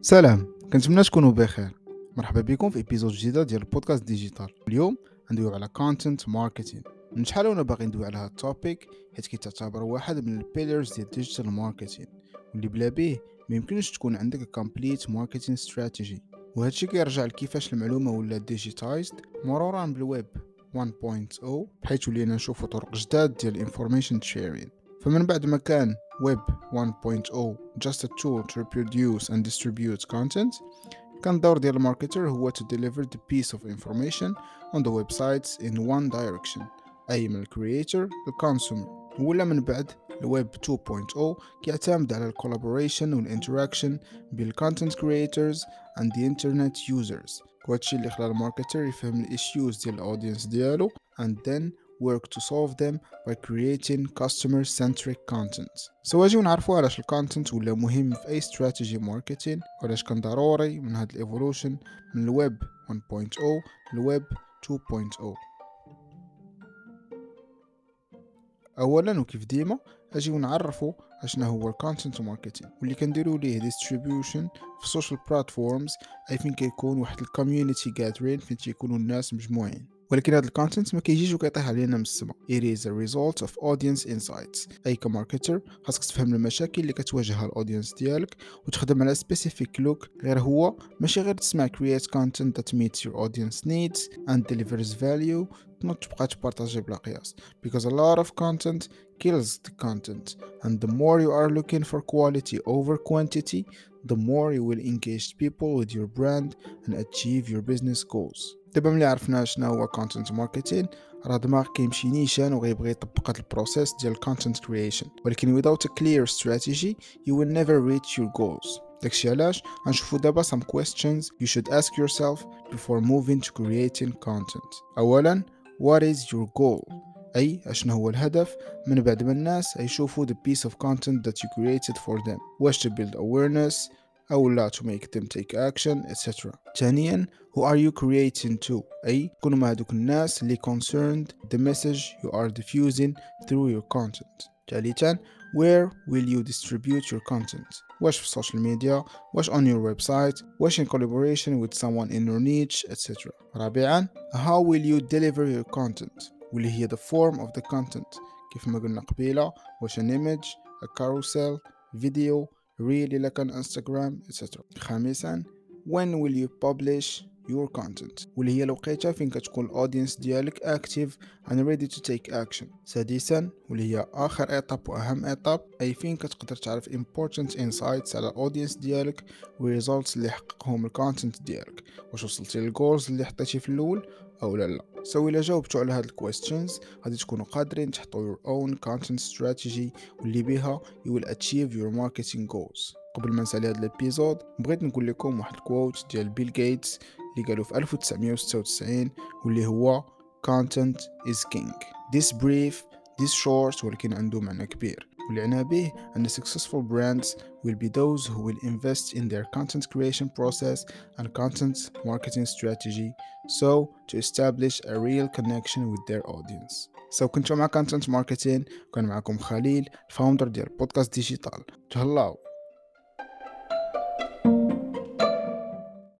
سلام. كنتمنى تكونوا بخير. مرحبا بكم في episode جديدة ديال البودكاست Digital. اليوم ندويو على content marketing من شحال وأنا باغي ندوي على هذا ال topic حيت كيتعتبر واحد من ال pillars ديال ال digital marketing واللي بلا بيه ما يمكنش تكون عندك complete marketing strategy وهادشي كيرجع لكيفاش المعلومة ولا digitized مرورا بالويب 1.0 بحيث ولينا نشوفوا طرق جداد ديال ال information sharing فمن بعد ما كان Web 1.0 just a tool to reproduce and distribute content كان دور ديال ال marketer هو to deliver the piece of information on the websites in one direction أي من ال creator لل consumer ولا من بعد الويب 2.0 كيعتمد على ال collaboration وال interaction بين content creators and the internet users. وهادشي اللي خلى ال marketer يفهم ال issues ديال ال audience ديالو and then work to solve them by creating customer centric content. so اجيو نعرفوا علاش ال content ولا مهم في أي strategy marketing وعلاش كان ضروري من هاد ال evolution من الويب 1.0 للويب 2.0 اولا وكيف ديما اجيو نعرفوا اشنا هو ال content marketing واللي كنديروا ليه distribution في ال social platforms اي فين كيكون واحد ال community gathering فين تيكونوا الناس مجموعين. ولكن هذا الكونتنت ما كيجيش وكيطيح علينا من السما it is a result of audience insights اي كماركتر خاصك تفهم المشاكل اللي كتواجهها الاودينس ديالك وتخدم على specific look غير هو ماشي غير تسمع create content that meets your audience needs and delivers value تنوض تبقى تبارطاجي بلا قياس because a lot of content kills the content and the more you are looking for quality over quantity the more you will engage people with your brand and achieve your business goals دابا ملي عرفنا شنو هو كونتنت ماركتين راه دماغ كيمشي نيشان وغيبغي يطبق هاد البروسيس ديال content creation ولكن without a clear strategy you will never reach your goals داكشي علاش غنشوفو دابا some questions you should ask yourself before moving to creating content اولا what is your goal أي أشنو هو الهدف من بعد ما الناس يشوفوا the piece of content that you created for them واش to build awareness أو لا to make them take action etc ثانيا who are you creating to أي كونوا مع هذوك الناس اللي concerned the message you are diffusing through your content ثالثا where will you distribute your content واش في السوشيال ميديا واش on your website واش in collaboration with someone in your niche etc رابعا how will you deliver your content واللي هي the form of the content كيف ما قلنا قبيلة واش an image a carousel video ريلي لك Instagram etcetera خامسا when will you publish your content? واللي هي الوقيتة فين كتكون ال audience ديالك active and ready to take action. سادسا واللي هي آخر étape وأهم étape أي فين كتقدر تعرف important insights على ال audience ديالك results اللي حققهم ال content ديالك. واش وصلتي لل goals اللي حطيتي في الأول أو لا لا؟ so إلا جاوبتوا على هاد الكويستشنز غادي تكونوا قادرين تحطوا your own content strategy واللي بها you will achieve your marketing goals. قبل ما نسالي هاد الابيزود بغيت نقول لكم واحد الكوت ديال بيل غيتس اللي قالوا في 1996 واللي هو content is king this brief this short ولكن عنده معنى كبير واللي عناه به أن successful brands will be those who will invest in their content creation process and content marketing strategy so to establish a real connection with their audience so كنتو مع content marketing كان معكم خليل ال founder ديال بودكاست Digital تهلاو